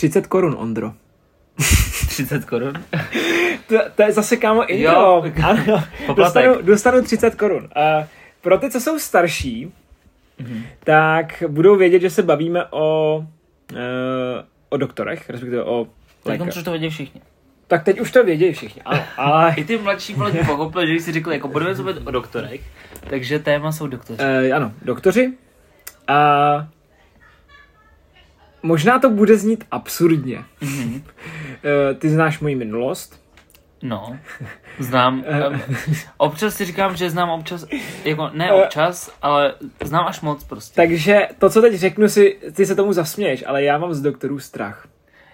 30 korun, Ondro. 30 korun? To, to je zase, kámo, intro. Jo. Ano, dostanu, dostanu 30 korun. Uh, pro ty, co jsou starší, Mhm. tak budou vědět, že se bavíme o, uh, o doktorech, respektive o Tak lékařích. už to vědí všichni. Tak teď už to vědějí všichni, ano, ale I ty mladší vole pochopili, že když si řekl, jako budeme se o doktorech, takže téma jsou doktoři. uh, ano, doktoři. A možná to bude znít absurdně. Mhm. Uh, ty znáš moji minulost. No, znám. Eh. Občas si říkám, že znám občas, jako ne občas, ale znám až moc prostě. Takže to, co teď řeknu si, ty se tomu zasměješ, ale já mám z doktorů strach.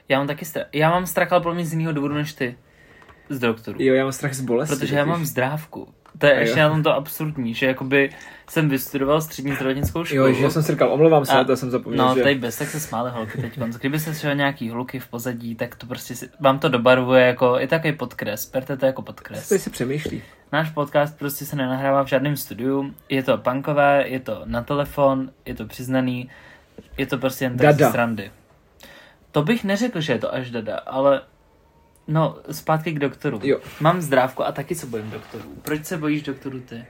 Já mám taky strach. Já mám strach, ale podle mě z jiného důvodu než ty. Z doktorů. Jo, já mám strach z bolesti. Protože já mám zdrávku. To je jo. ještě na tom to absurdní, že jakoby jsem vystudoval střední zdravotnickou školu. Jo, že jsem si říkal, omlouvám se, A- to jsem zapomněl, No, že... tady bez, tak se smály holky teď. Kdyby se třeba nějaký hluky v pozadí, tak to prostě si, vám to dobarvuje jako, i takový podkres. Berte to jako podkres. Tady si přemýšlí. Náš podcast prostě se nenahrává v žádném studiu. Je to punkové, je to na telefon, je to přiznaný, je to prostě jen tak srandy. To bych neřekl, že je to až dada, ale no, zpátky k doktoru. Jo. Mám zdrávku a taky se bojím doktorů. Proč se bojíš doktorů ty? Uh,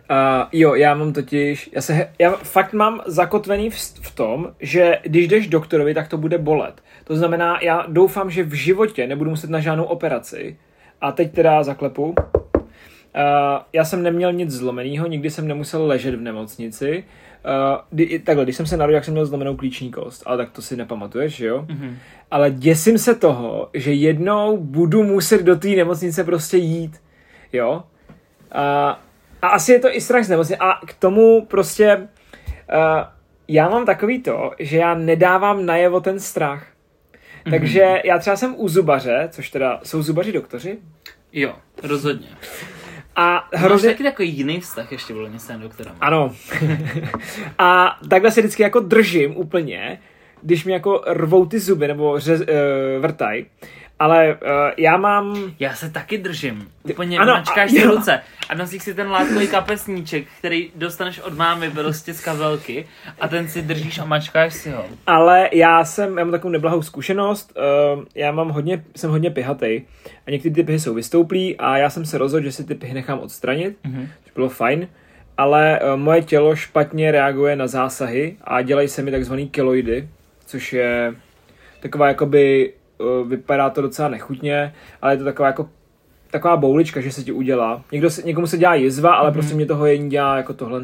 jo, já mám totiž, já, se, já fakt mám zakotvený v, v tom, že když jdeš doktorovi, tak to bude bolet. To znamená, já doufám, že v životě nebudu muset na žádnou operaci. A teď teda zaklepu. Uh, já jsem neměl nic zlomeného, nikdy jsem nemusel ležet v nemocnici. Uh, kdy, takhle, když jsem se narodil, jak jsem měl zlomenou klíční kost, ale tak to si nepamatuješ, že jo? Mhm. ale děsím se toho, že jednou budu muset do té nemocnice prostě jít, jo. A, a asi je to i strach z nemocnice. A k tomu prostě uh, já mám takový to, že já nedávám najevo ten strach. Takže já třeba jsem u zubaře, což teda jsou zubaři doktoři, Jo, rozhodně. A Máš hrozně... taky takový jiný vztah ještě bylo s doktorem. Ano. a takhle se vždycky jako držím úplně, když mi jako rvou ty zuby nebo řez, uh, vrtaj. Ale uh, já mám... Já se taky držím. Úplně Ano, mačkáš a- ty ruce a nosíš si ten látkový kapesníček, který dostaneš od mámy prostě z kabelky a ten si držíš a mačkáš si ho. Ale já jsem, já mám takovou neblahou zkušenost, uh, já mám hodně, jsem hodně pihatej a některé ty pihy jsou vystouplí a já jsem se rozhodl, že si ty pihy nechám odstranit, Mhm. což bylo fajn, ale uh, moje tělo špatně reaguje na zásahy a dělají se mi takzvaný keloidy, což je taková jakoby, vypadá to docela nechutně, ale je to taková jako taková boulička, že se ti udělá. Někdo se, někomu se dělá jizva, ale prostě mě toho jení dělá jako tohle.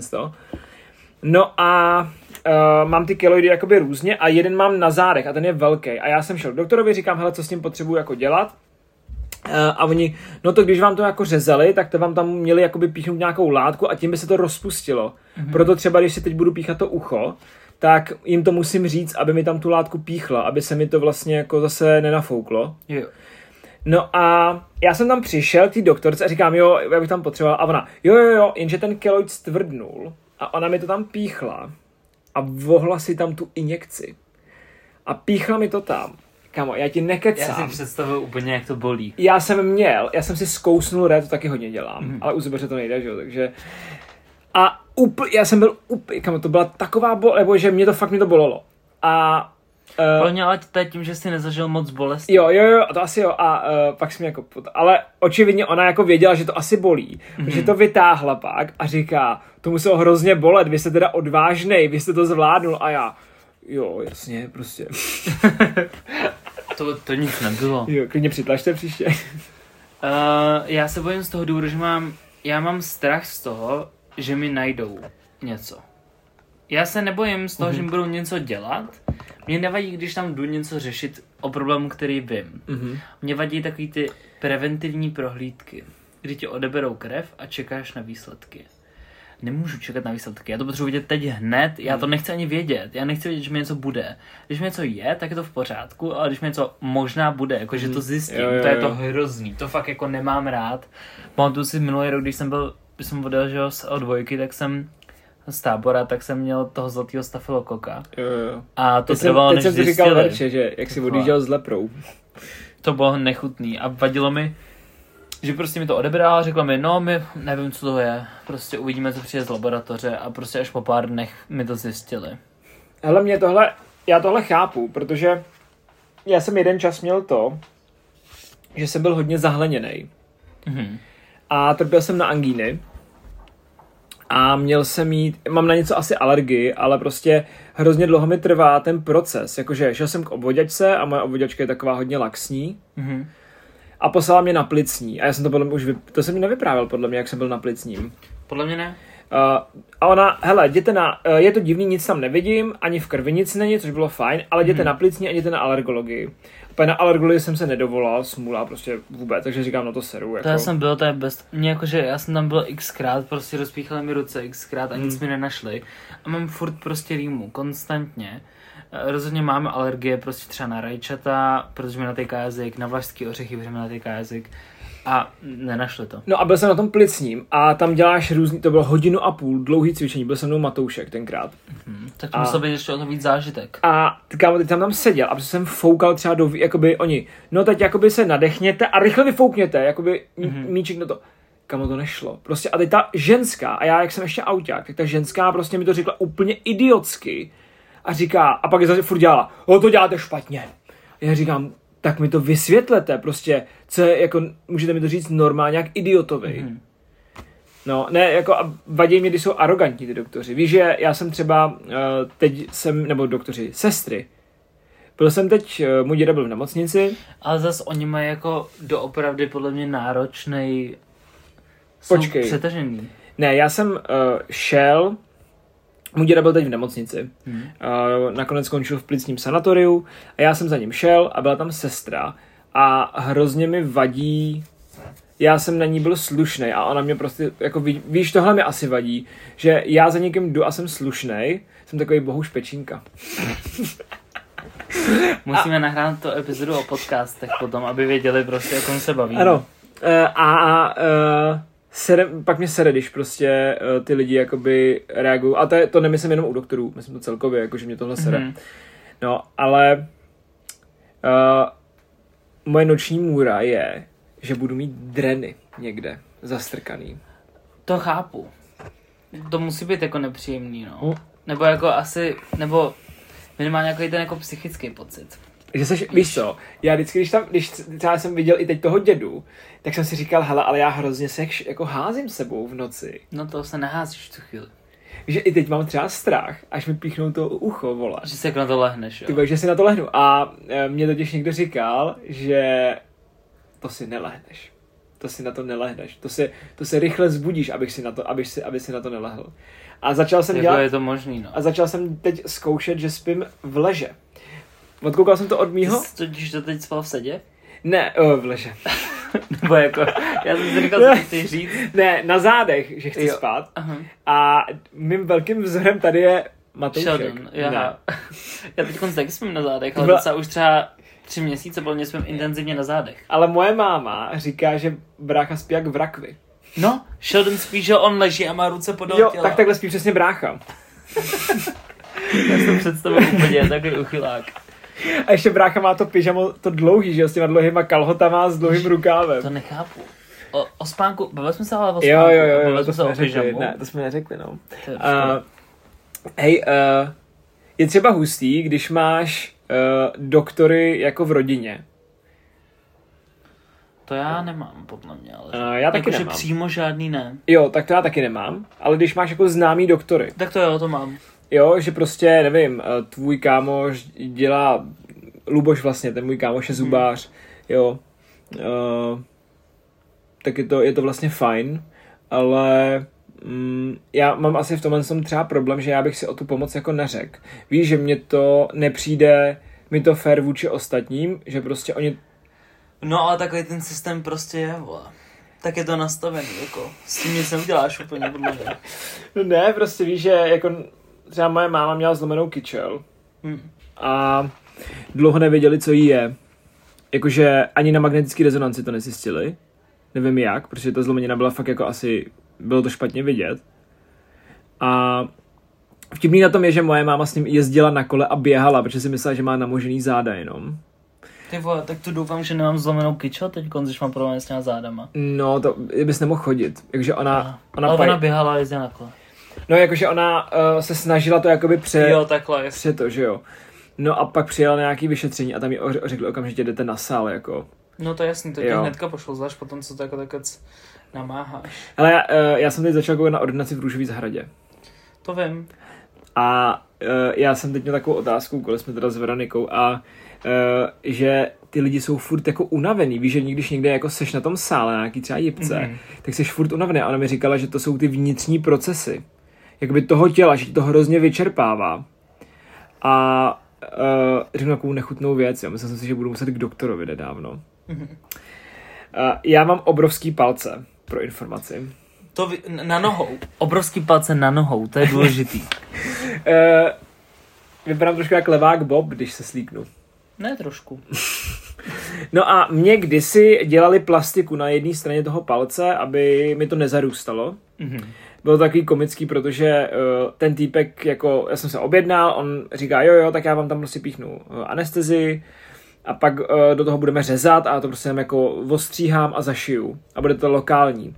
No a uh, mám ty keloidy jakoby různě a jeden mám na zádech a ten je velký. A já jsem šel k doktorovi, říkám, hele, co s tím potřebuju jako dělat. Uh, a oni, no to když vám to jako řezali, tak to vám tam měli jakoby píchnout nějakou látku a tím by se to rozpustilo. Mm-hmm. Proto třeba, když si teď budu píchat to ucho, tak jim to musím říct, aby mi tam tu látku píchla, aby se mi to vlastně jako zase nenafouklo. Jo. No a já jsem tam přišel k té doktorce a říkám, jo, já bych tam potřeboval. A ona, jo, jo, jo, jenže ten keloid stvrdnul a ona mi to tam píchla a vohla si tam tu injekci. A píchla mi to tam. Kamo, já ti Já nekecám. si představuju úplně, jak to bolí. Já jsem měl, já jsem si zkousnul ré, to taky hodně dělám, mm. ale u zubaře to nejde, že jo, takže... A úplně, já jsem byl úplně, kamo, to byla taková bol, nebo že mě to fakt mě to bolelo. A... Uh, Podle mě ale to je tím, že jsi nezažil moc bolesti. Jo, jo, jo, to asi jo. A uh, pak jsem jako, ale očividně ona jako věděla, že to asi bolí, mm-hmm. protože to vytáhla pak a říká, to muselo hrozně bolet, vy jste teda odvážnej, vy jste to zvládnul a já, jo, jasně, prostě. To, to nic nebylo. Jo, klidně přitlačte příště. Uh, já se bojím z toho důvodu, že mám, já mám strach z toho, že mi najdou něco. Já se nebojím z toho, mm-hmm. že mi budou něco dělat. Mě nevadí, když tam jdu něco řešit o problému, který vím. Mhm. Mě vadí takový ty preventivní prohlídky, kdy ti odeberou krev a čekáš na výsledky. Nemůžu čekat na výsledky, já to potřebuji vidět teď hned, já to nechci ani vědět, já nechci vědět, že mi něco bude. Když mi něco je, tak je to v pořádku, ale když mi něco možná bude, jako že to zjistím, Jo, jo, to je jo. to hrozný, to fakt jako nemám rád. Pamatuju si minulý rok, když jsem byl, jsem odjel že z O2, tak jsem z tábora, tak jsem měl toho zlatého stafilokoka. Jo, jo. A to Teď jsem, trvalo, teď než jsem říkal. Verče, že jak si odjížděl s leprou. to bylo nechutný a vadilo mi, že prostě mi to odebrala a řekla mi, no my nevím, co to je, prostě uvidíme, co přijde z laboratoře a prostě až po pár dnech mi to zjistili. Hele, mě tohle, já tohle chápu, protože já jsem jeden čas měl to, že jsem byl hodně zahleněný. Mhm. A trpěl jsem na angíny. A měl jsem mít, mám na něco asi alergii, ale prostě hrozně dlouho mi trvá ten proces. Jakože šel jsem k obvoďačce a moje obvoďačka je taková hodně laxní. Mhm. A poslala mě na plicní. A já jsem to podle mě už, vy... to jsem mi nevyprávěl podle mě, jak jsem byl na plicním. Podle mě ne. Uh, a ona, hele, jděte na, uh, je to divný, nic tam nevidím, ani v krvi nic není, což bylo fajn, ale jděte Mhm. na plicní a jděte na alergologii. Úplně na alergologii jsem se nedovolal, smůla prostě vůbec, takže říkám, no to seru. Jako. To já jsem byl, to je best. Mě jakože, já jsem tam byl xkrát, prostě rozpíchali mi ruce xkrát a nic mi nenašli. A mám furt prostě rýmu, konstantně. Eh, Rozhodně máme alergie prostě třeba na rajčata, protože mi natýká jazyk, na vlašský ořechy, protože mi natýká jazyk. A nenašli to. No a byl jsem na tom plicním a tam děláš různý, to bylo hodinu a půl, dlouhý cvičení, byl se mnou Matoušek tenkrát. Hm. Tak to musel být ještě o to víc zážitek. A ty kámo, teď tam tam seděl a jsem foukal třeba do, jakoby oni, no teď jakoby se nadechněte a rychle vyfoukněte, jakoby mm-hmm. míček na to. Kamo to nešlo. Prostě a teď ta ženská, a já jak jsem ještě auták, tak ta ženská prostě mi to řekla úplně idiotsky a říká, a pak je zase furt dělala, o to děláte špatně. A já říkám, tak mi to vysvětlete, prostě, co je, jako, můžete mi to říct normálně, jak idiotovi. Mm-hmm. No, ne, jako a vadí mě, když jsou arrogantní ty doktoři. Víš, že já jsem třeba, uh, teď jsem, nebo doktoři, sestry. Byl jsem teď, uh, můj děda byl v nemocnici, Ale zase oni mají jako doopravdy podle mě náročnej... Počkej. Přetažený. ne, já jsem uh, šel, můj děda byl teď v nemocnici. Hmm. Nakonec skončil v plicním sanatoriu a já jsem za ním šel a byla tam sestra a hrozně mi vadí já jsem na ní byl slušný a ona mě prostě, jako ví, víš, tohle mi asi vadí, že já za někým jdu a jsem slušný, jsem takový bohu špečínka. Musíme nahrát to epizodu o podcastech potom, aby věděli prostě, o kom se baví. Ano. Uh, a uh, sere, pak mě sere, když prostě uh, ty lidi jakoby reagují. A to, je, to nemyslím jenom u doktorů, myslím to celkově, jako že mě tohle sere. Mhm. No, ale uh, moje noční můra je, že budu mít dreny někde zastrkaný. To chápu. To musí být jako nepříjemný, no. Mm. Nebo jako asi, nebo minimálně jako ten jako psychický pocit. Že seš, víš co, já vždycky, když tam, když třeba jsem viděl i teď toho dědu, tak jsem si říkal, hele, ale já hrozně se jak- jako házím sebou v noci. No to se neházíš v tu chvíli. Že i teď mám třeba strach, až mi píchnou to ucho, vole. Že se jako na to lehneš, jo. Ty vole, že si na to lehnu. A e, mě totiž někdo říkal, že to si nelehneš. To si na to nelehneš. To se, to se rychle zbudíš, abych si na to, abych si, aby si na to nelehl. A začal jsem jako dělat, je to možný, no. a začal jsem teď zkoušet, že spím v leže. Odkoukal jsem to od Ty mýho? jsi totiž to teď spal v sedě? Ne, o, v leže. Nebo jako, já jsem si říkal, co ty chceš říct. Ne, na zádech, že chci Jo. spát. Aha. A mým velkým vzorem tady je Matoušek. Sheldon, já. Já teď taky spím na zádech, ale Byla- docela už třeba tři měsíce podle mě spím intenzivně na zádech. Ale moje máma říká, že brácha spí jak v rakvi. No, Sheldon spíš, že on leží a má ruce podél Jo, těla. tak takhle spí přesně brácha. Já si to představuji úplně takový uchylák. A ještě brácha má to pyžamo, to dlouhý, že jo, s těma dlouhýma kalhotama s dlouhým rukávem. To nechápu. O, o spánku, bavili jsme se ale o spánku. Jo, jo, jo, bavili jo jsme to se jsme o pyžamu. Ne, to jsme neřekli, no. Uh, hej, uh, je třeba hustý, když máš uh, doktory jako v rodině. To já nemám, podle mě, ale... Uh, já taky Jakože nemám. přímo žádný ne. Jo, tak to já taky nemám, ale když máš jako známý doktory, Tak to jo, to mám. Jo, že prostě, nevím, uh, tvůj kámoš dělá, Luboš vlastně, ten můj kámoš je zubář, jo, uh, tak je to, je to vlastně fajn, ale mm, já mám asi v tomhle tom třeba problém, že já bych si o tu pomoc jako neřekl. Víš, že mě to nepřijde, mi to fair vůči ostatním, že prostě oni No ale takový ten systém prostě je, vole. Tak je to nastavený, jako. S tím nic neuděláš úplně, podle. No ne, prostě víš, že jako třeba moje máma měla zlomenou kyčel Hm. a dlouho nevěděli, co jí je. Jakože ani na magnetické rezonanci to nezjistili. Nevím jak, protože ta zlomenina byla fakt jako asi, bylo to špatně vidět. A vtipný na tom je, že moje máma s ním jezdila na kole a běhala, protože si myslela, že má namožený záda jenom. Ty vole, tak tu doufám, že nemám zlomenou kyčel teď, když mám problém s těma zádama. No, to bys nemohl chodit. Jakože ona, Ona, ona, ale paj- ona běhala a jezdila na kole. No jakože ona uh, se snažila to jakoby pře... Jo, takhle. Přesně to, že jo. No a pak přijel na nějaký vyšetření a tam o- řekli okamžitě jdete na sál, jako. No to jasný, to Jo. hnedka pošlo, zvlášť potom, co to jako takhle namáháš. Ale já, eh, já jsem teď začal koukat na ordinaci v Růžový zahradě. To vím. A uh, já jsem teď měl takovou otázku, kolik jsme teda s Veronikou, a uh, že ty lidi jsou furt jako unavený. Víš, že když někde jako seš na tom sále, na nějaký třeba jipce, Mhm. mm-hmm. tak seš furt unavený. A ona mi říkala, že to jsou ty vnitřní procesy. Jakoby toho těla, že to hrozně vyčerpává. A uh, řeknu takovou nechutnou věc. Jo. Myslel jsem si, že budu muset k doktorovi nedávno. Mhm. Uh, já mám obrovský palce, pro informaci. To vy, na nohou. Obrovský palce na nohou, to je důležitý. Uh, vypadám trošku jak levák Bob, když se slíknu. ne trošku. No a mě kdysi dělali plastiku na jedné straně toho palce, aby mi to nezarůstalo. Mhm. Bylo to takový komický, protože uh, ten týpek, jako, já jsem se objednal, on říká, jo, jo, tak já vám tam prostě píchnu uh, anestezi a pak uh, do toho budeme řezat a to prostě jenom jako ostříhám a zašiju a bude to lokální.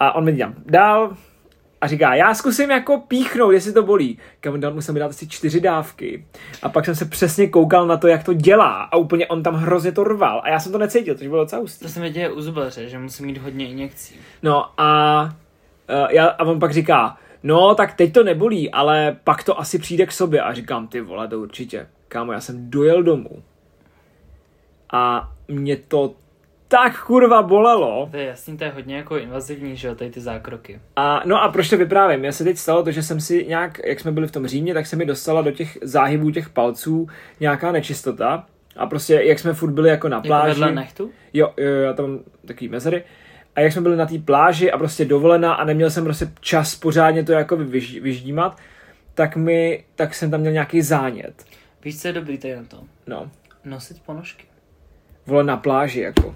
A on mi dělá dál a říká, já zkusím jako píchnout, jestli to bolí. Kam dal, musel mi dát asi čtyři dávky. A pak jsem se přesně koukal na to, jak to dělá a úplně on tam hrozně to rval a já jsem to necítil, což bylo docela. To se mi děje u zubaře, že musí mít hodně injekcí. No a, já, a on pak říká, no tak teď to nebolí, ale pak to asi přijde k sobě. A říkám, ty vole, to určitě. Kámo, já jsem dojel domů. A mě to tak kurva bolelo. To je jasný, to je hodně jako invazivní, že jo, tady ty zákroky. A, no a proč to vyprávím? Já se teď stalo to, že jsem si nějak, jak jsme byli v tom Římě, tak se mi dostala do těch záhybů těch palců nějaká nečistota. A prostě, jak jsme furt byli jako na Jako pláži. vedle nechtu? Jo, jo, já tam mám takový mezery. A jak jsme byli na té pláži a prostě dovolená a neměl jsem prostě čas pořádně to jako vyž, vyždímat, tak mi, tak jsem tam měl nějaký zánět. Víš, co je dobrý tady na to? No, Nosit ponožky. vole na pláži jako.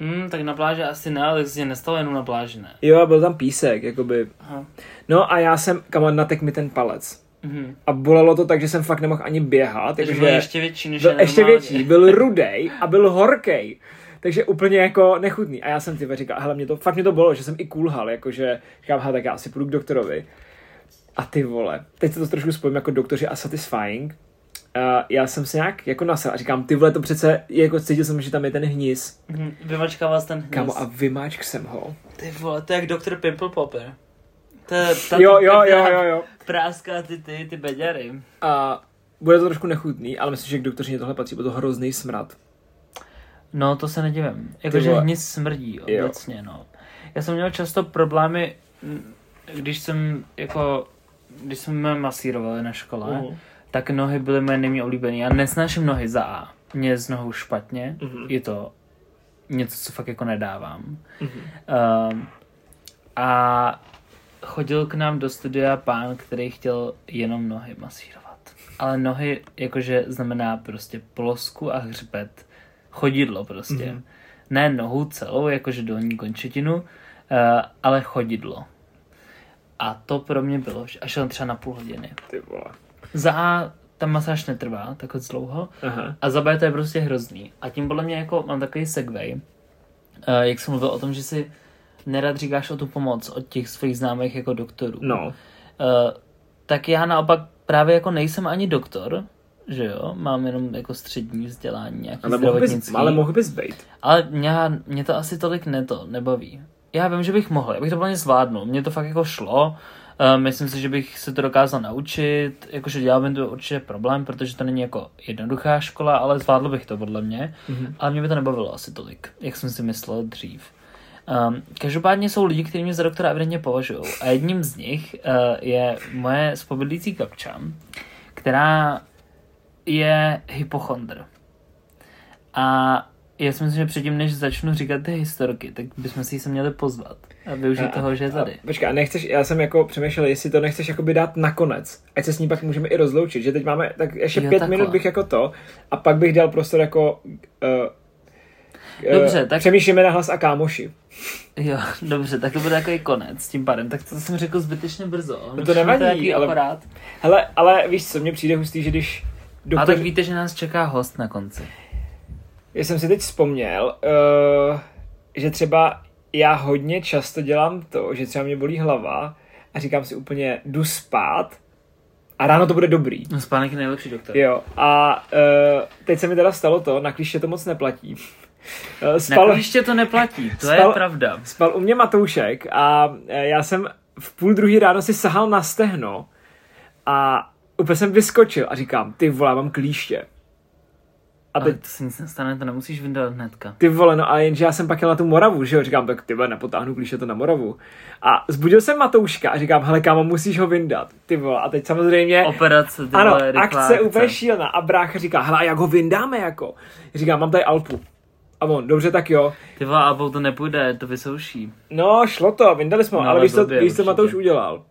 Hmm, tak na pláži asi ne, ale si nestalo jenom na pláži, ne. Jo, byl tam písek, jakoby. Aha. No a já jsem, kam natek mi ten palec. Mhm. A bolelo to tak, že jsem fakt nemohl ani běhat. Takže byl ještě větší než byl je ještě větší, byl rudej a byl horkej. Takže úplně jako nechutný. A já jsem ty říkal, hele, mě to, fakt mě to bylo, že jsem i kulhal, jakože říkám, hele, tak já asi půjdu k doktorovi. A ty vole, teď se to trošku spojím jako doktoři a satisfying. Uh, já jsem se nějak jako nasel a říkám, ty vole, to přece, jako cítil jsem, že tam je ten hníz. Mhm. Vymačká vás ten hníz. Kámo, a vymáčk jsem ho. Ty vole, to je jak doktor Pimple Popper. To je Jo, jo, jo, jo, jo. Práská ty, ty, ty beďary. A bude to trošku nechutný, ale myslím, že k doktořině tohle patří, bude to hrozný smrad. No, to se nedivím. Jakože vole. hníz smrdí obecně, no. Já jsem měl často problémy, když jsem jako, když jsme masírovali na škole, Mhm. tak nohy byly moje nejméně oblíbené. Já nesnáším nohy za A. Mě z nohou špatně. Mhm. Je to něco, co fakt jako nedávám. Mhm. Um, a chodil k nám do studia pán, který chtěl jenom nohy masírovat. Ale nohy jakože znamená prostě plosku a hřbet. Chodidlo prostě. Mhm. Ne nohu celou, jakože dolní končetinu, uh, ale chodidlo. A to pro mě bylo, že- až jen třeba na půl hodiny. Ty vole. Za A ta masáž netrvá tak moc dlouho Aha. a za B to je prostě hrozný. A tím podle mě jako mám takový segway, uh, jak jsem mluvil o tom, že si nerad říkáš o tu pomoc od těch svých známých jako doktorů. No. Uh, tak já naopak právě jako nejsem ani doktor, že jo, mám jenom jako střední vzdělání, nějaký Ale mohl, bys, ale mohl bys být. Ale mě, mě to asi tolik neto, nebaví. Já vím, že bych mohl, já bych to plně zvládnul, mně to fakt jako šlo, Uh, myslím si, že bych se to dokázal naučit, jakože dělal to určitě problém, protože to není jako jednoduchá škola, ale zvládl bych to podle mě, Mhm. ale mě by to nebavilo asi tolik, jak jsem si myslel dřív. Um, každopádně jsou lidi, kteří mě za doktora evidentně považují. A jedním z nich uh, je moje spobydlící kapča, která je hypochondr. A já si myslím, že předtím, než začnu říkat ty historky, tak bychom si ji se měli pozvat a využít A- toho, že je tady. A, počkej, a nechceš, já jsem jako přemýšlel, jestli to nechceš jakoby dát nakonec, ať se s ní pak můžeme i rozloučit, že teď máme, tak ještě Jo, pět takhle. minut bych jako to, a pak bych dal prostor jako uh, Dobře, tak- Přemýšlíme na hlas a kámoši. Jo, dobře, tak to bude takový konec tím pádem. Tak to jsem řekl zbytečně brzo. No to nevadí, ale... ale- Akorát. Hele, ale víš co, mně přijde hustý, že když A doktor... tak víte, že nás čeká host na konci. Já jsem si teď vzpomněl, uh, že třeba já hodně často dělám to, že třeba mě bolí hlava a říkám si úplně, jdu spát A ráno to bude dobrý. No spánek je nejlepší doktor. Jo, a uh, teď se mi teda stalo to, na klíště to moc neplatí. Spal, na klíště to neplatí, to spal, je pravda. Spal u mě Matoušek a uh, já jsem v půl druhý ráno si sahal na stehno a úplně jsem vyskočil a říkám, ty vole, mám klíště. A teď... Ale to se nic nestane, to nemusíš vyndat hnedka. Ty vole, no a jenže já jsem pak jel na tu Moravu, že jo, říkám, tak ty vole, nepotáhnu klíště to na Moravu. A zbudil jsem Matouška a říkám, hele kámo, musíš ho vyndat, ty vole, a teď samozřejmě... Operace, ty Ano, vole, akce, akce úplně šílená a brácha říká, hele, a jak ho vyndáme jako? Říkám, mám tady Alpu. A on, dobře, tak jo. Ty vole, Alpou to nepůjde, to vysouší. No, šlo to, vyndali jsme ho, no, ale víš, to, víš, co Matouš udělal?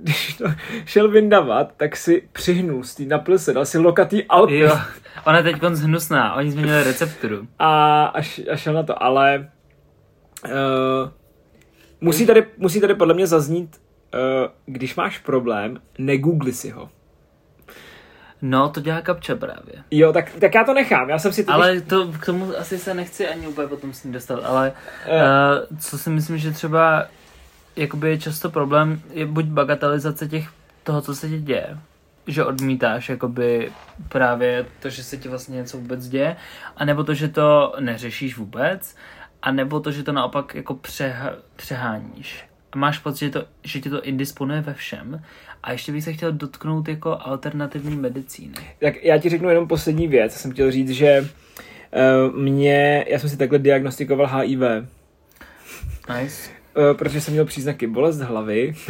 Když to šel vyndavat, tak si přihnul z té napil se, dal si lokatý Alpy. Jo, ona je teď hnusná, oni změnili recepturu. A, a, a šel na to, ale uh, musí, tady, musí tady podle mě zaznít, uh, když máš problém, negoogli si ho. No, to dělá kapča právě. Jo, tak, tak já to nechám, já jsem si to... Ale to, k tomu asi se nechci ani úplně potom s ním dostat, ale uh. Uh, co si myslím, že třeba jakoby je často problém je buď bagatelizace těch toho, co se ti děje, že odmítáš jakoby právě to, že se ti vlastně něco vůbec děje, anebo to, že to neřešíš vůbec, a nebo to, že to naopak jako přeha- přeháníš. A máš pocit, že, to, že ti to indisponuje ve všem. A ještě bych se chtěl dotknout jako alternativní medicíny. Tak já ti řeknu jenom poslední věc. Jsem chtěl říct, že uh, mě, já jsem si takhle diagnostikoval HIV. Nice. Uh, protože jsem měl příznaky bolest hlavy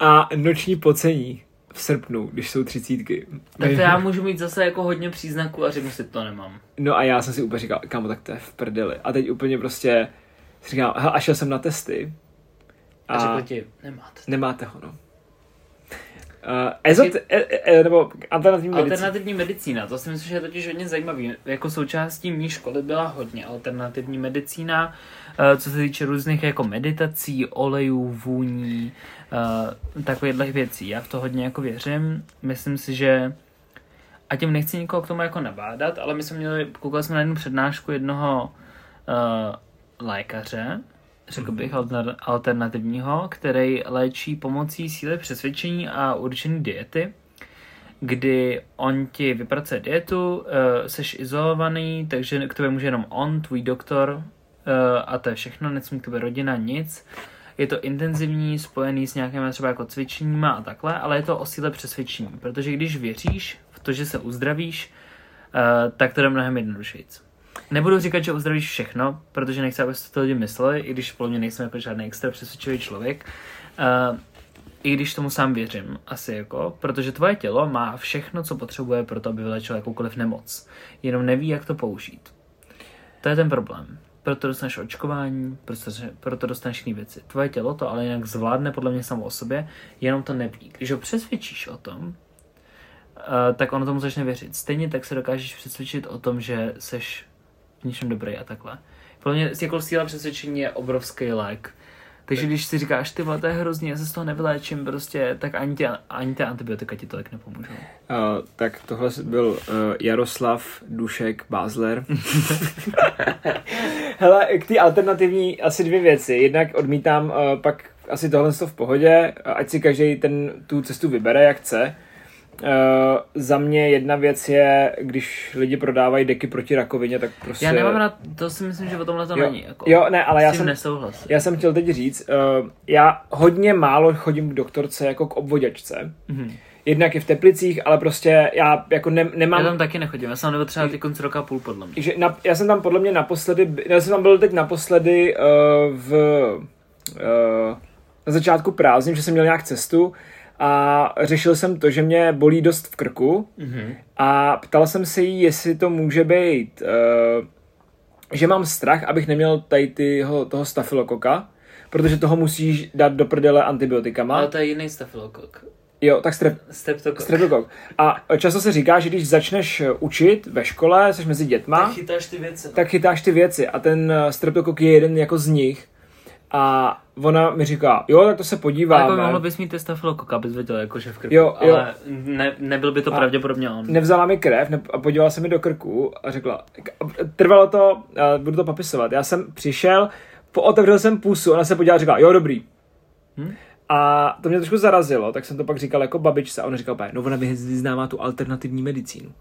a noční pocení v srpnu, když jsou třicítky. Tak to já můžu mít zase jako hodně příznaků a řeknu si, to nemám. No a já jsem si úplně říkal, kámo, tak to je v prdeli. A teď úplně prostě říkal, a šel jsem na testy. A, a řekl ti, nemáte. Nemáte ho, no. Uh, ezot, e, e, nebo alternativní medicína. Alternativní medicína, to si myslím, že je totiž hodně zajímavý. Jako součástí mý školy byla hodně alternativní medicína, uh, co se týče různých jako meditací, olejů, vůní, uh, takových věcí. Já v to hodně jako věřím. Myslím si, že a tím nechci nikoho k tomu jako nabádat, ale my jsme měli, koukali jsme na jednu přednášku jednoho uh, lékaře, řekl bych, alternativního, který léčí pomocí síly přesvědčení a určený diety, kdy on ti vypracuje dietu, uh, seš izolovaný, takže k tobě může jenom on, tvůj doktor uh, a to je všechno, nesmí k tobě rodina, nic. Je to intenzivní, spojený s nějakými třeba jako cvičeníma a takhle, ale je to o síle přesvědčení, protože když věříš v to, že se uzdravíš, uh, tak to je mnohem jednodušší. Nebudu říkat, že uzdravíš všechno, protože nechci, aby to lidi mysleli, i když podle mě nejsem jako žádný extra přesvědčivý člověk. Uh, I když tomu sám věřím, asi jako, protože tvoje tělo má všechno, co potřebuje pro to, aby vylečilo jakoukoliv nemoc. Jenom neví, jak to použít. To je ten problém. Proto dostaneš očkování, proto, proto dostaneš jiné věci. Tvoje tělo to ale jinak zvládne podle mě samo o sobě, jenom to neví. Když ho přesvědčíš o tom, uh, tak ono tomu začne věřit. Stejně tak se dokážeš přesvědčit o tom, že seš něčem dobrý a takhle. Pro mě jako síla přesvědčení je obrovský lék. Takže když si říkáš, ty to je hrozný, já se z toho nevyléčím, prostě, tak ani, tě, ani ty antibiotika ti tolik nepomůžou. Uh, tak tohle byl uh, Jaroslav Dušek Bázler. Hele, k té alternativní asi dvě věci. Jednak odmítám uh, pak asi tohle v pohodě, ať si každý ten tu cestu vybere, jak chce. Uh, za mě jedna věc je, když lidi prodávají deky proti rakovině, tak prostě... Já nemám rád, to si myslím, že o tomhle to jo, není. Jako, jo, ne, ale já jsem, nesouhlasím. já jsem chtěl teď říct, uh, já hodně málo chodím k doktorce jako k obvoděčce. Mm-hmm. Jednak je v Teplicích, ale prostě já jako ne, nemám... Já tam taky nechodím, já jsem nebo třeba ty konci roka půl podle mě. Že na, já jsem tam podle mě naposledy, já jsem tam byl teď naposledy uh, v... Uh, na začátku prázdnin, že jsem měl nějak cestu a řešil jsem to, že mě bolí dost v krku mm-hmm. a ptal jsem se jí, jestli to může být, uh, že mám strach, abych neměl tady tyho, toho stafilokoka, protože toho musíš dát do prdele antibiotikama. Ale to je jiný stafilokok. Jo, tak strep, streptokok. streptokok. A často se říká, že když začneš učit ve škole, jsi mezi dětma, tak chytáš ty věci. Tak chytáš ty věci a ten streptokok je jeden jako z nich. A ona mi říká, jo, tak to se podíváme. Ale jako mohlo bys mít stafilokoka, abys věděl, jako že v krku. Jo, jo. Ale ne, nebyl by to a pravděpodobně on. Nevzala mi krev ne, a podívala se mi do krku a řekla, trvalo to, budu to popisovat. Já jsem přišel, pootevřel jsem pusu, ona se podívala a říká, jo, dobrý. Hm? A to mě trošku zarazilo, tak jsem to pak říkal jako babičce a ona říkala, no ona vyznává tu alternativní medicínu.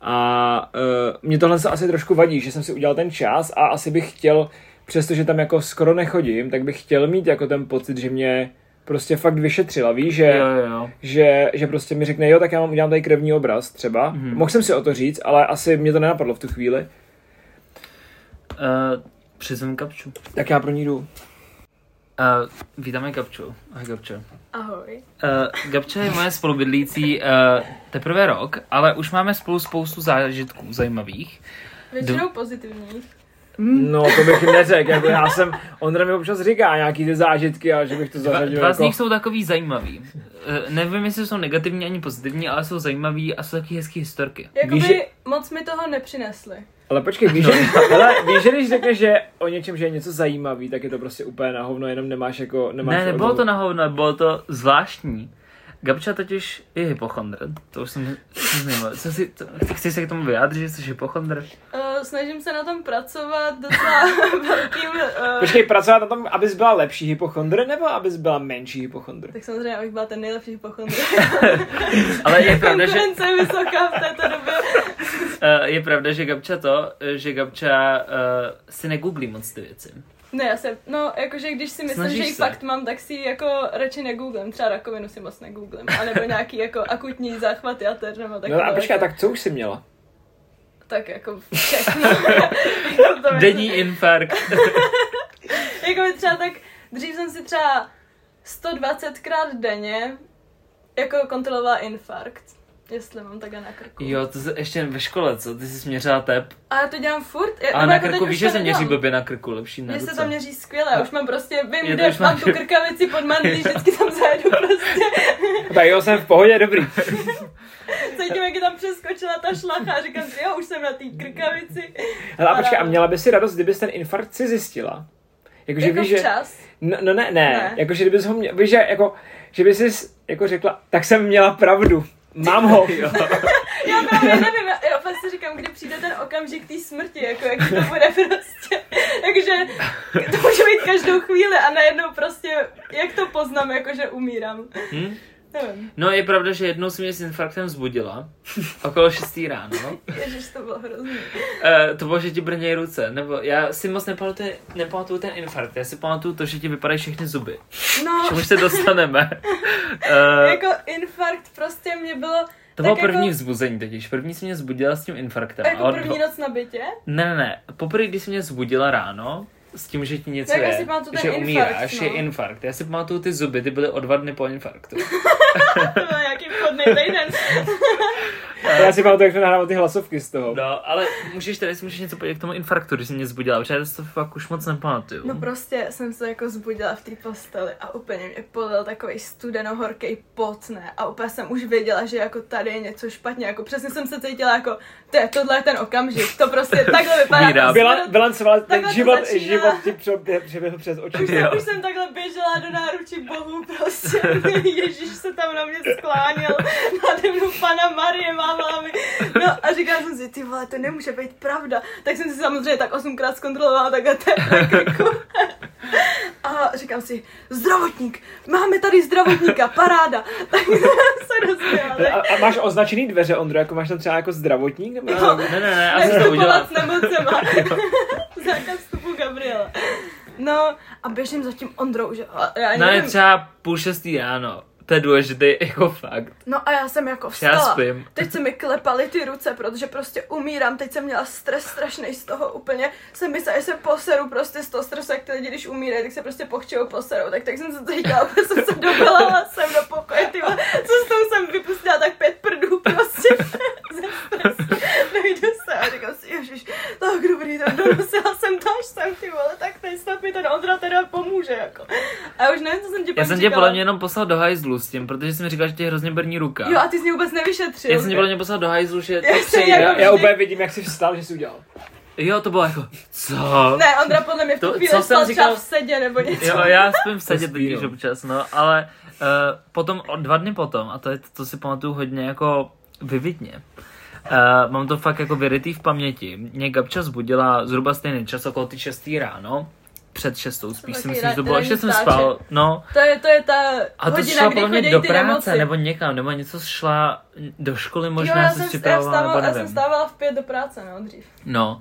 A uh, mě tohle se asi trošku vadí, že jsem si udělal ten čas a asi bych chtěl, přestože tam jako skoro nechodím, tak bych chtěl mít jako ten pocit, že mě prostě fakt vyšetřila, víš, že, Jo, jo, že, že prostě mi řekne, jo, tak já mám udělám tady krevní obraz třeba. Mhm. Mm-hmm. Mohl jsem si o to říct, ale asi mě to nenapadlo v tu chvíli. Uh, přizvem Kapču. Tak já pro ní jdu. Uh, vítáme Kapču. Ahoj Kapčo. Ahoj. Uh, Gabča je moje spolubydlící uh, teprve rok, ale už máme spolu spoustu zážitků zajímavých. Většinou pozitivních. No, to bych neřekl, jako já jsem, Ondra mi občas říká nějaký ty zážitky a že bych to Dva, zařadil dva z jako... nich jsou takový zajímavý. Uh, nevím, jestli jsou negativní ani pozitivní, ale jsou zajímavý a jsou taky hezký historky. Jakoby Víš, že- moc mi toho nepřinesli. Ale počkej, víš, že, hele, víš, že když řekneš, že o něčem, že je něco zajímavý, tak je to prostě úplně na hovno, jenom nemáš jako, nemáš Ne, nebylo to na hovno, bylo to zvláštní. Gabča totiž je hypochondr, to už jsem neměl. Co si, to, chci se k tomu vyjádřit, že jsi hypochondr? Uh, snažím se na tom pracovat docela velkým... Uh, Počkej, pracovat na tom, abys byla lepší hypochondr, nebo abys byla menší hypochondr? tak samozřejmě, abych byla ten nejlepší hypochondr. Ale je pravda, že, je vysoká v této době. uh, je pravda, že Gabča to, že Gabča uh, si negooglí moc ty věci. Ne, já se, no, jakože když si myslím, Snažíš že ji fakt mám, tak si ji jako radši negooglím. Třeba rakovinu si moc negooglím. A nebo nějaký jako akutní záchvat jater nebo takové. No a počkej, jako, tak co už jsi měla? Tak jako všechno. Jako Denní infarkt. jako by třeba tak, dřív jsem si třeba 120 krát denně jako kontrolovala infarkt. Jestli mám takhle na krku. Jo, to jsi ještě ve škole, co? Ty jsi směřila tep. A já to dělám furt. Ale nebo na jako krku víš, že se měří blbě na krku, lepší na Mně se to měří skvěle, už mám prostě, Je vím, kde mám tu krkavici pod mandlí, vždycky tam zajedu prostě. Tak jo, jsem v pohodě, dobrý. Cítím, jak je tam přeskočila ta šlacha a říkám si, jo, už jsem na té krkavici. Hele, a počkej, a měla by si radost, kdybys ten infarkt si zjistila? Jakože Jako víš, že... včas. No, no ne, ne, Ne. ne. Jakože kdybys ho měl, víš, že jako, že bys si jako řekla, tak jsem měla pravdu. Mám ho. Jo. Já právě nevím, já, já vlastně říkám, kdy přijde ten okamžik té smrti, jako jak to bude prostě. Takže to může být každou chvíli a najednou prostě, jak to poznám, jako že umírám. Hm? Nevím. No je pravda, že jednou si mě s infarktem vzbudila. Okolo 6 ráno. Ježiš, to bylo hrozný. Uh, to bylo, že ti brnějí ruce. Nebo já si moc nepamatuju, nepamatuju ten infarkt. Já si pamatuju to, že ti vypadají všechny zuby. No, K čemu se dostaneme. Uh, jako infarkt prostě mě bylo... to bylo tak první jako, vzbuzení totiž. První si mě zbudila s tím infarktem. jako A od- první noc na bytě. Ne, ne, ne. Poprvé, když jsi mě zbudila ráno, s tím, že ti něco Tak já je, si pamatuju ten že infarkt, umíráš, no. je infarkt. Já si pamatuju ty zuby, ty byly o dva dny po infarktu. To byl nějaký vhodný týden. Já si pamatuju, jak jsme nahrávali ty hlasovky z toho. No, ale můžeš tady si můžeš něco povědět k tomu infarktu, když jsi mě zbudila, protože já to fakt už moc nepamatuju. No prostě jsem se jako zbudila v té posteli a úplně mě polil takový studeno-horký pot, ne? A úplně jsem už věděla, že jako tady je něco špatně, jako přesně jsem se cítila jako, to je, tohle je ten okamžik, to prostě takhle vypadá. Byla, bilancovala ten život, začíná. život ti pře- přeběhl přes oči. Už jsem, už jsem takhle běžela do náručí bohu, prostě Ježíš se tam na mě skláněl, nade mnou pana Marie mávala mi. No a říkala jsem si, ty vole, to nemůže být pravda. Tak jsem si samozřejmě tak osmkrát zkontrolovala takhle ten krku. A říkám si, zdravotník, máme tady zdravotníka, paráda. Tak se. A, a, máš označený dveře, Ondro, jako máš tam třeba jako zdravotník? Nebo No. Ne, ne, ne, já jsem to udělala. Nevstupovat s nemocema. Zákaz vstupu Gabriela. No a běžím za tím Ondrou, že a já ani No je nevím. třeba půl šestý ráno. To je důležité, jako fakt. No a já jsem jako Já vstala. spím. Teď se mi klepaly ty ruce, protože prostě umírám. Teď jsem měla stres strašný z toho úplně. Jsem myslela, že se poseru prostě z toho stresu, jak ty lidi, když umírají, tak se prostě pochčou poserou. Tak, tak jsem se cítila, úplně jsem se dobalala sem do pokoje, ty. Co s tou jsem vypustila tak pět prdů prostě ze stresu. Nejdu se a říkám si, ježiš, tak dobrý, tak donosila jsem to až sem, ty vole, tak teď snad mi ten Ondra teda pomůže, jako. A já už jsem Já jsem tě říkala. podle mě jenom poslal do hajzlu s tím, protože jsi mi říkal, že tě hrozně brní ruka. Jo, a ty jsi mě vůbec nevyšetřil. Já jsem tě podle mě poslal do hajzlu, že Já to jsem přejde. jako- já, já úplně vidím, jak jsi vstal, že jsi udělal. Jo, to bylo jako, co? Ne, Ondra podle mě v tu To- chvíli spal říkal- v sedě nebo něco. Jo, já spím v sedě To totiž no. občas, no, ale uh, potom, o dva dny potom, a to, je, to si pamatuju hodně jako vividně, uh, mám to fakt jako vyrytý v paměti. Mě Gabča zbudila zhruba stejný čas, okolo ty 6 ráno, před šestou, spíš si myslím, že to bylo, ještě ranní jsem spal, no. To je, to je ta A to hodina, šla podle mě do ty práce, nemoci. nebo někam, nebo něco šla do školy možná, jo, já se jsem, já, připravovala, vstával, nebo já jsem nevím. stávala v pět do práce, no, dřív. No.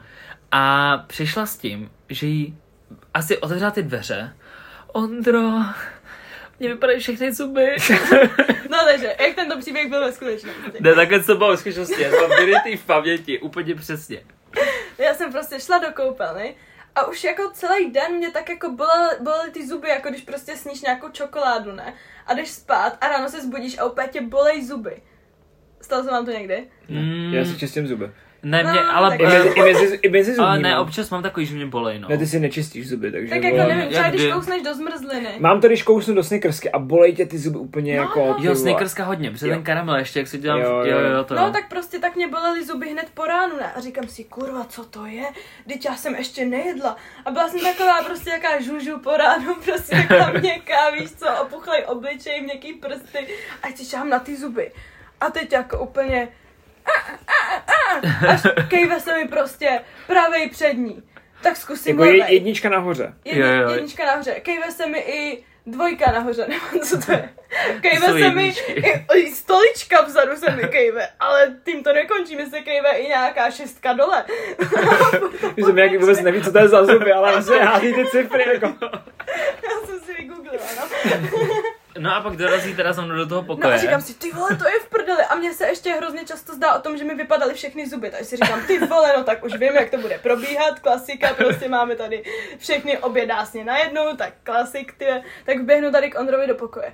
A přišla s tím, že jí asi otevřela ty dveře. Ondro, mě vypadají všechny zuby. No takže, jak tento příběh byl ve skutečnosti? ne, takhle to bylo v skutečnosti, já to mám vyrytý v paměti, úplně přesně. Já jsem prostě šla do koupelny a už jako celý den mě tak jako bolely, bolely ty zuby, jako když prostě sníš nějakou čokoládu, ne? A jdeš spát a ráno se zbudíš a úplně tě bolej zuby. Stalo se vám to někdy? Mm, Já si čistím zuby. Ne, mě, No, ale, I mezi, i mezi, i mezi ale zubníma. ne, občas mám takový, že mě bolej, no. Ne, ty si nečistíš zuby, takže... Tak jako nevím, třeba jak když kdy? kousneš do zmrzliny. Mám to, když kousnu do snickersky a bolej tě ty zuby úplně No, jako... no. Jo, snickerska hodně, protože Jo. ten karamel ještě, jak si dělám, Jo, jo, jo, to No jo. tak prostě tak mě bolely zuby hned po ránu, ne? A říkám si, kurva, co to je? Teď já jsem ještě nejedla. A byla jsem taková prostě jaká žužu po ránu, prostě taková měkká, víš co, opuchlej obličej, měkký prsty. A šám na ty zuby. A teď jako úplně... Až kejve se mi prostě pravej přední. Tak zkusím Jako je, levej. jednička nahoře. Jedni, Jo, jo. jednička nahoře. Kejve se mi i dvojka nahoře, nebo co to je. Kejve se mi i, i stolička vzadu se mi kejve, ale tím to nekončí, mi se kejve i nějaká šestka dole. Že jsem nějaký vůbec neví, co to je za zuby, ale vlastně hází ty cifry, jako... Já jsem si vygooglila, no. No a pak dorazí teda za mnou do toho No pokoje. a říkám si, ty vole, to je v prdeli. A mně se ještě hrozně často zdá o tom, že mi vypadaly všechny zuby. Takže si říkám, ty vole, no tak už vím, jak to bude probíhat. Klasika, prostě máme tady všechny obě dásně najednou, tak klasik, ty. Tak běhnu tady k Ondrovi do pokoje.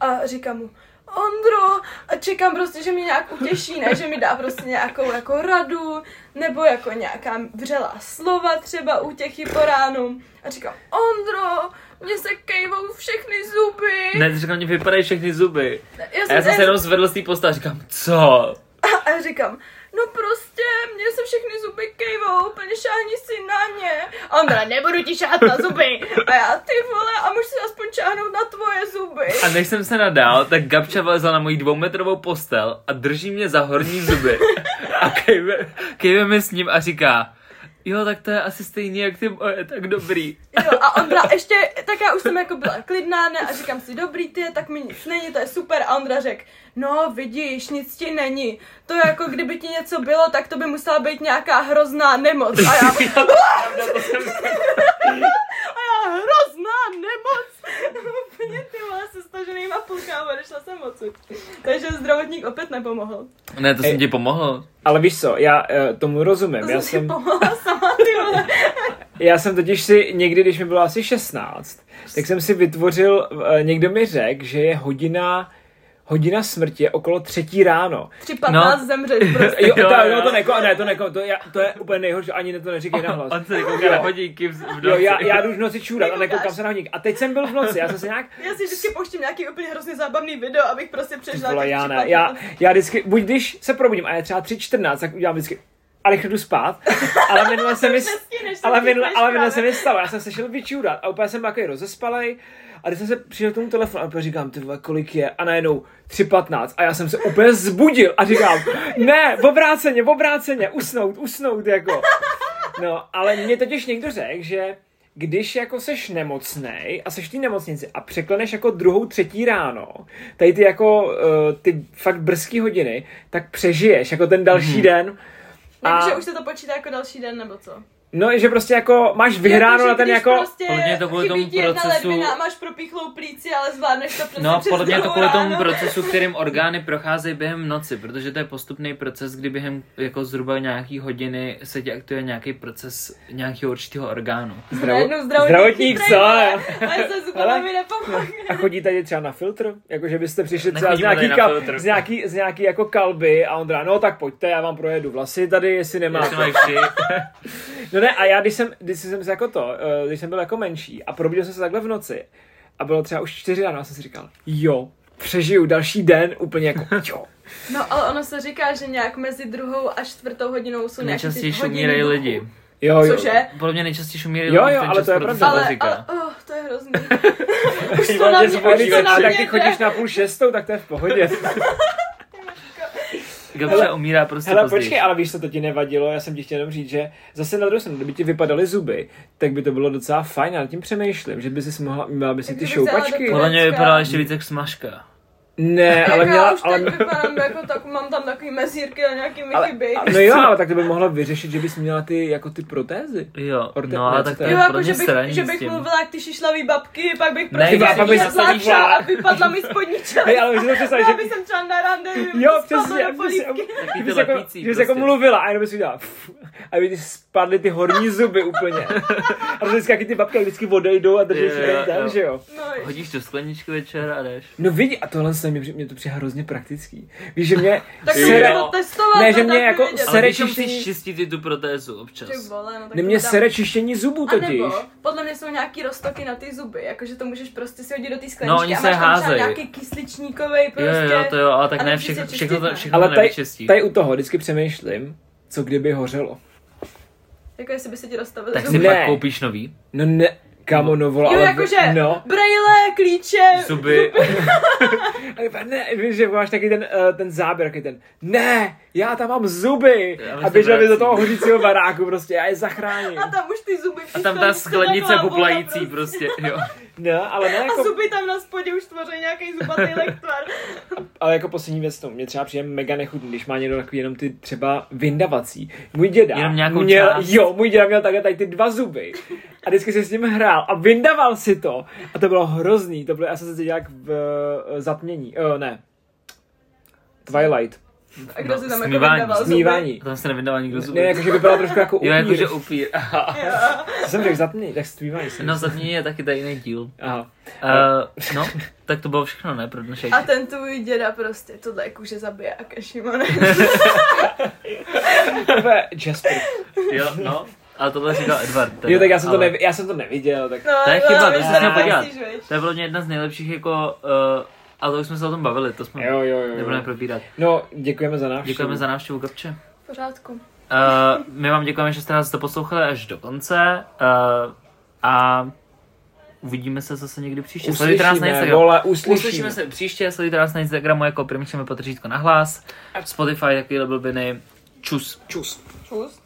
A říkám mu, Ondro, a čekám prostě, že mi nějak utěší, ne, že mi dá prostě nějakou jako radu, nebo jako nějaká vřelá slova třeba útěchy po ránu. A říkám, Ondro, mně se kejvou všechny zuby. Ne, ty říkám, mě vypadají všechny zuby. Já A já jsem se jenom zvedl z té postele a říkám, co? A já říkám, no prostě, mně se všechny zuby kejvou, úplně šáhni si na ně. A on teda, nebudu ti šáhat na zuby. A já, ty vole, a můžu si aspoň šáhnout na tvoje zuby. A než jsem se nadál, tak Gabča vlezla na moji dvoumetrovou postel a drží mě za horní zuby. A kejve, kejve mi s ním a říká, jo, tak to je asi stejný jak ty moje, tak dobrý. Jo, a Ondra ještě, tak já už jsem jako byla klidná, ne, a říkám si, dobrý ty, tak mi nic není, to je super. A Ondra řekl, no vidíš, nic ti není. To je jako kdyby ti něco bylo, tak to by musela být nějaká hrozná nemoc. A já, a já hrozná nemoc. Úplně ty vole se staženýma půlkama, odešla jsem odsud. Takže zdravotník opět nepomohl. Ne, to jsem Ej. ti pomohl. Ale víš co, já uh, tomu rozumím. To Já jsem si jsem, pomohla sama, ty vole. já jsem totiž si někdy, když mi bylo asi 16, tak jsem si vytvořil, uh, někdo mi řekl, že je hodina hodina smrti je okolo třetí ráno. 3.15 No. zemřeš prostě. Jo, Jo, to, jo. to neko, ne, to neko, to, je, to je úplně nejhorší, ani to neříkej nahlas. On se kouká na hodinky v, v Jo, noci. já, já jdu v noci čůrat a nekoukám se na hodinky. A teď jsem byl v noci, já jsem se nějak... Já si vždycky pouštím nějaký úplně hrozně zábavný video, abych prostě Ty přežila. vole, já ne, 3.15. já, já vždycky, buď když se probudím a je třeba 3.14, tak udělám vždycky a rychle jdu spát, ale minule se mi, ale to minule, ale minule se mi stalo, já jsem se šel vyčůrat a úplně jsem takový rozespalej a když jsem se přišel k tomu telefonu a úplně říkám, ty vole, kolik je a najednou 3.15 a já jsem se úplně zbudil a říkám, ne, v obráceně, v obráceně, usnout, usnout, jako. No, ale mě totiž někdo řekl, že když jako seš nemocnej a seš v té nemocnici a překleneš jako druhou, třetí ráno, tady ty jako uh, ty fakt brzký hodiny, tak přežiješ jako ten další Mhm. den. A, už se to počítá jako další den, nebo co? No, že prostě jako máš vyhráno Jakože na ten když jako... Prostě Podle mě to kvůli tomu procesu- ledvina, máš propíchlou plíci, ale zvládneš to prostě No, přes podle mě je to kvůli tomu ráno. procesu, kterým orgány procházejí během noci, protože to je postupný proces, kdy během jako zhruba nějaký hodiny se ti aktivuje nějaký proces nějakého určitého orgánu. Zdravotník, zdravotník, co? Ale se. A chodí tady třeba na filtr? Jako, že byste přišli třeba z nějaký, kal, z, nějaký, z nějaký jako kalby a on dá, no tak pojďte, já vám projedu vlasy tady, jestli nemáte. No ne, a já když jsem, když jsem se jako to, eh, když jsem byl jako menší a probudil jsem se takhle v noci a bylo třeba už čtyři ráno a jsem si říkal, jo, přežiju další den úplně jako, jo. No, ale ono se říká, že nějak mezi druhou a čtvrtou hodinou jsou nějaký ty Nejčastěji hodiny umírají lidi. Jo, jo. Cože? Podle mě nejčastěji umírají Jo, lidi. jo, ten ale to je pravda. Ale, říká. ale, oh, to je hrozný. Už to na mě, už to na A tak mě ty chodíš na půl šestou, tak to je v pohodě. Gabče Hele, umírá prostě Hele, později. počkej, ale víš, co to ti nevadilo? Já jsem ti chtěl jenom říct, že zase na druhou stranu, kdyby ti vypadaly zuby, tak by to bylo docela fajn, já nad tím přemýšlím, že by si mohla, měla by si ty šoupačky. Podle mě vypadala ještě víc jak smažka. Ne, ale měla, já už ale, teď vypadám jako tak, mám tam takový mezírky a nějaký mi ale, chybí. no jo, ale tak to by mohla vyřešit, že bys měla ty, jako ty protézy. Jo, Orte- no ale tak to je Jo, jako, že bych, že bych mluvila jak ty šišlavý babky, pak bych prostě já ne, bych bych a vypadla mi spodní část. Hej, ale to představit, Já že... bych jsem třeba na rande, Jo, přesně, do polívky. Že jako, že bys jako prostě. mluvila a jenom bys udělala a by ti spadly ty horní zuby úplně. A to vždycky ty babky vždycky odejdou a drží Jo, si jo, jen tam, jo. že jo. No, Hodíš do skleničky večer a jdeš. No vidí, a tohle se mi, mě to přijde hrozně praktický. Víš, že mě tak sere, můžeme to testovat. Ne, to že mě tak jako vědět. sere- Ale když čištění- musíš čistit i tu protézu občas. Ty vole, no tak ne, mě to dám. sere čištění zubů A totiž. nebo, podle mě jsou nějaký roztoky na ty zuby, jakože to můžeš prostě si hodit do té skleničky No, oni a se máš tam třeba házej. nějaký kysličníkový prostě. Jo, jo, to jo, ale tak a ne, všechno, se všechno, ne? všechno Ale to tady, tady u toho vždycky přemýšlím, co kdyby hořelo. Jako jestli by se ti dostavili Tak si. Ne. pak koupíš nový. No ne, kámo, no vole, Jo, ale... jakože No. brejle, klíče, Zuby. Ale Ne, víš, že máš taky ten, uh, ten záběr, taky ten, ne, já tam mám zuby. Já A běžel by do toho hořícího baráku, prostě, já je zachráním. a tam už ty zuby A tam ta sklenice poplající prostě, jo. No, ale ne, A jako, zuby tam na spodě už tvoří nějaký zubatý lektvar. ale jako poslední věc, to mě třeba přijde mega nechutný, když má někdo takový jenom ty třeba vyndavací. Můj děda Jenom nějakou měl, část. jo, můj děda měl takhle tady ty dva zuby. A vždycky si s tím hrál a vyndaval si to. A to bylo hrozný, to bylo, já jsem se cítil jak v uh, zatmění, uh, ne, Twilight, A kdo No, si tam jako smívání, zuby? smívání. A tam se nevydává nikdo zuby. Ne, jakože vypadal trošku jako upír. Jo, jakože upír. Co jsem řekl, zatmění, tak smívání si. No, zatím je taky tady jiný díl. Aha. Uh, no, tak to bylo všechno, ne, pro dnešek. A ten tvůj děda prostě tohle kůže zabije a Šimone. Tebe, Jasper. Jo, no. Ale tohle říkal Edward. Teda, Jo, tak já jsem, to ale nevi, já jsem to neviděl, tak... No, To je no, chyba, to se jsi měl podívat. To je bylo jedna z nejlepších jako... Uh, ale to už jsme se o tom bavili, to jsme Jo, jo, jo. nebudeme jo. probírat. No, děkujeme za návštěvu. Děkujeme za návštěvu Gabče. V pořádku. Uh, my vám děkujeme, že jste nás to poslouchali až do konce. Uh, a uvidíme se zase někdy příště. Sledujte nás na Uslyšíme, Instagramu. vole, uslyšíme. Uslyšíme se příště, sledujte nás na Instagramu jako Primčeme potržítko na hlas. Spotify, takovýhle blbiny. Čus. Čus. Čus.